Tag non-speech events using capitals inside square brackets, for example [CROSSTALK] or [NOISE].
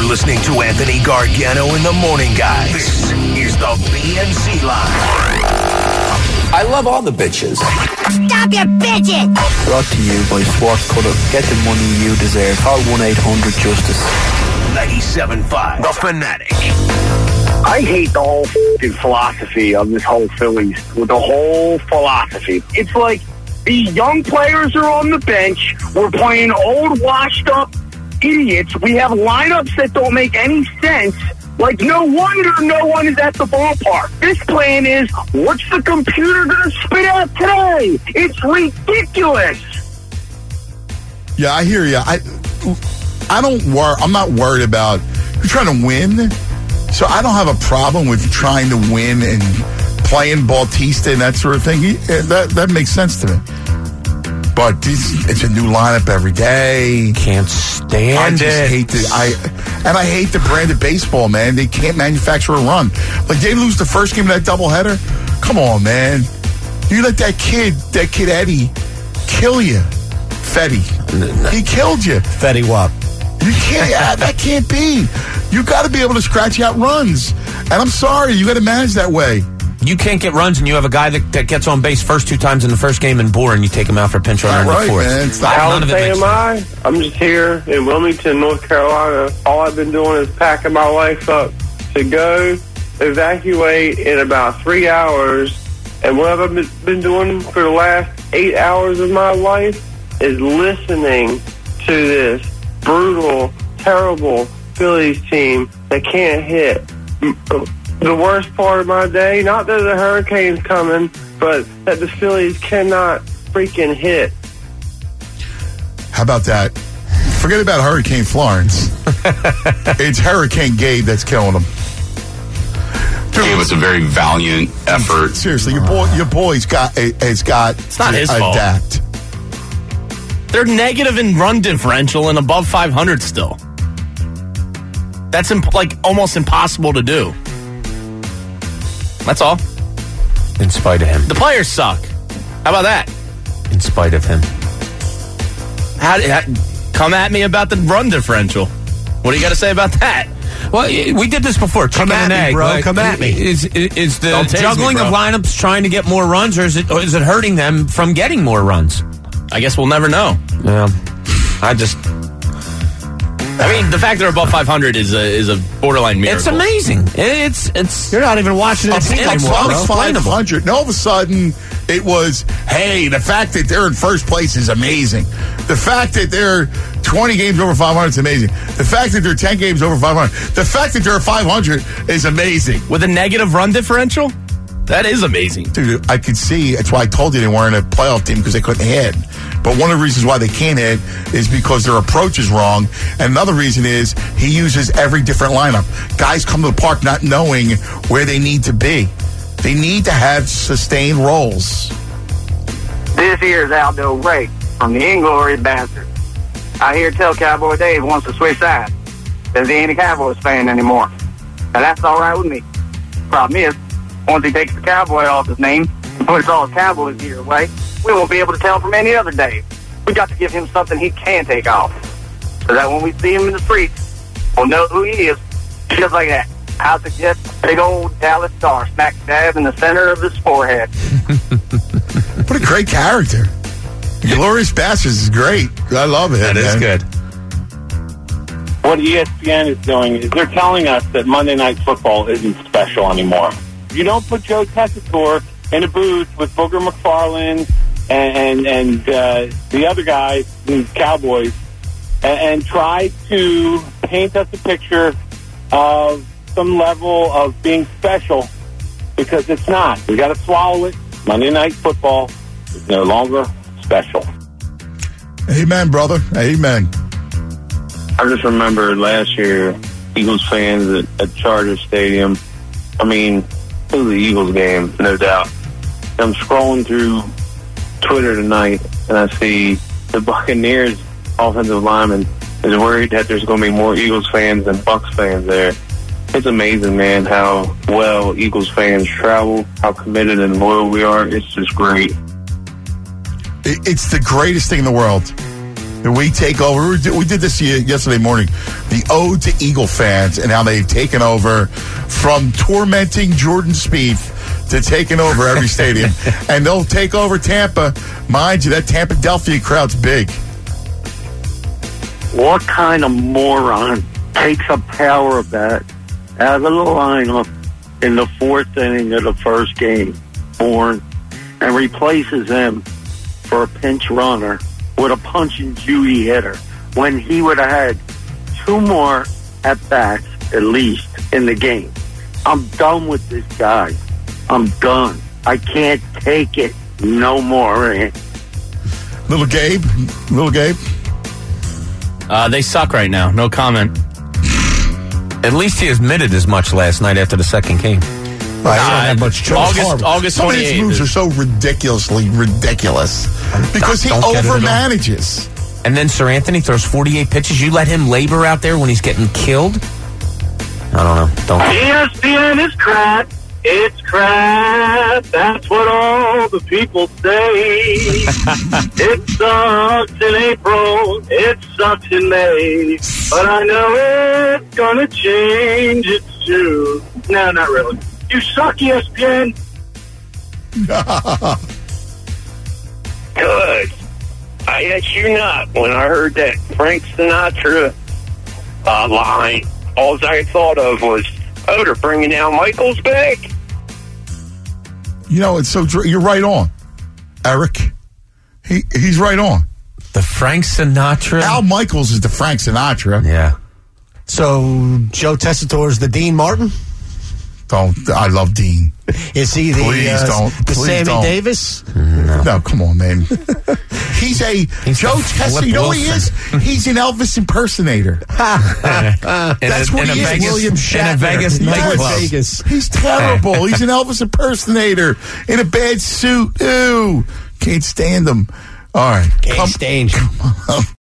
You're listening to Anthony Gargano in the Morning Guys. This is the B&C line. I love all the bitches. Stop your bitching! Brought to you by Swartz Culleton. Get the money you deserve. Call 1 800 Justice. 97.5, The Fanatic. I hate the whole f***ing philosophy of this whole Phillies. With the whole philosophy, it's like the young players are on the bench. We're playing old, washed-up idiots. We have lineups that don't make any sense. Like, no wonder no one is at the ballpark. This plan is, what's the computer going to spit out today? It's ridiculous. Yeah, I hear you. I I don't worry. I'm not worried about you're trying to win. So I don't have a problem with trying to win and playing Bautista and that sort of thing. Eh, That that makes sense to me. But this, it's a new lineup every day. Can't stand I just it. hate the I and I hate the brand of baseball, man. They can't manufacture a run. Like they lose the first game of that doubleheader. Come on, man. You let that kid, that kid Eddie, kill you. Fetty. He killed you. Fetty Wap. You can't. yeah, [LAUGHS] that can't be. You got to be able to scratch out runs. And I'm sorry, you got to manage that way. You can't get runs, and you have a guy that, that gets on base first two times in the first game and Bour, and you take him out for a pinch runner Not in the right, fourth. man. It's not- How insane am. I? I'm just here in Wilmington, North Carolina. All I've been doing is packing my life up to go evacuate in about three hours. And what I've been- been doing for the last eight hours of my life is listening to this brutal, terrible Phillies team that can't hit. The worst part of my day, not that the hurricane's coming, but that the Phillies cannot freaking hit. How about that? Forget about Hurricane Florence. [LAUGHS] it's Hurricane Gabe that's killing them. It was a very valiant effort. Seriously, your boy, your boy's got eh, has got It's not to his fault. They're negative in run differential and above 500 still. That's imp- like almost impossible to do. That's all. In spite of him. The players suck. How about that? In spite of him. How, how, come at me about the run differential. What do you got to say about that? Well, we did this before. Chicken at me, egg, bro. Like, Come at me. Is, is, is the Don't me, juggling of lineups trying to get more runs, or is it or is it hurting them from getting more runs? I guess we'll never know. Yeah, I just I mean, the fact they're above 500 is a is a borderline miracle. it's amazing. It's it's You're not even watching the Up- team anymore, above 500. And all of a sudden, it was, hey, the fact that they're in first place is amazing. The fact that they're 20 games over 500 is amazing. The fact that they're 10 games over 500. The fact that they're 500 is amazing. With a negative run differential, that is amazing. Dude, I could see. That's why I told you they weren't a playoff team because they couldn't hit. But one of the reasons why they can't hit is because their approach is wrong. And another reason is he uses every different lineup. Guys come to the park not knowing where they need to be. They need to have sustained roles. This here is Aldo Ray from the Inglourious Basterds. I hear tell Cowboy Dave wants to switch sides because he ain't a Cowboys fan anymore. Now that's all right with me. Problem is, once he takes the Cowboy off his name puts all his Cowboys gear away, we won't be able to tell him from any other day. We got to give him something he can take off, so that when we see him in the streets, we'll know who he is. Just like that. I suggest big old Dallas star smack dab in the center of his forehead. [LAUGHS] What a great character. Glorious Bastards is great. I love it. that is man. good. what ESPN is doing is they're telling us that Monday Night Football isn't special anymore. You don't put Joe Tessitore in a booth with Booger McFarland and and, and uh, the other guys, the Cowboys, and, and try to paint us a picture of some level of being special because it's not. We got to swallow it. Monday Night Football is no longer special. Amen, brother. Amen. I just remember last year, Eagles fans at, at Charger Stadium. I mean, it was the Eagles game, no doubt. I'm scrolling through Twitter tonight, and I see the Buccaneers offensive lineman is worried that there's going to be more Eagles fans than Bucks fans there. It's amazing, man, how well Eagles fans travel, how committed and loyal we are. It's just great. It's the greatest thing in the world. we take over. We did, this yesterday morning. The ode to Eagle fans and how they've taken over from tormenting Jordan Spieth to taking over every [LAUGHS] stadium, and they'll take over Tampa. Mind you, that Tampa Delphia crowd's big. What kind of moron takes a power bet out of the lineup in the fourth inning of the first game, Bour, and replaces him for a pinch runner with a punch and Judy hitter when he would have had two more at bats at least in the game? I'm done with this guy. I'm done. I can't take it no more. Little Gabe, little Gabe. Uh, they suck right now. No comment. At least he admitted as much last night after the second game. Right, he don't have much choice. August, Horrible. August Some of his 28th. moves are so ridiculously ridiculous because he Don't get it at overmanages. And then Sir Anthony throws 48 pitches. You let him labor out there when he's getting killed? I don't know. Don't. ESPN is crap. It's crap. That's what all the people say. [LAUGHS] it sucks in April. It sucks in May. But I know it's gonna change it soon. No, not really. You suck, ESPN. [LAUGHS] Good. I let you not when I heard that Frank Sinatra uh, line. All I thought of was, oh, they're bringing Al Michaels back. You know, it's so dr- you're right on, Eric. He he's right on. The Frank Sinatra. Al Michaels is the Frank Sinatra. Yeah. So Joe Tessitore's the Dean Martin. Don't I love Dean? Is he the Please uh, don't. the Please Sammy don't. Davis? No, come on, man. [LAUGHS] He's a Joe the Tessa. You know what he is? He's an Elvis impersonator. [LAUGHS] That's what in he a is. Vegas, William in a Shatner. Vegas Yes. nightclub. Vegas. He's terrible. He's an Elvis impersonator in a bad suit. Ooh, can't stand him. All right, Can't come- stand you. [LAUGHS]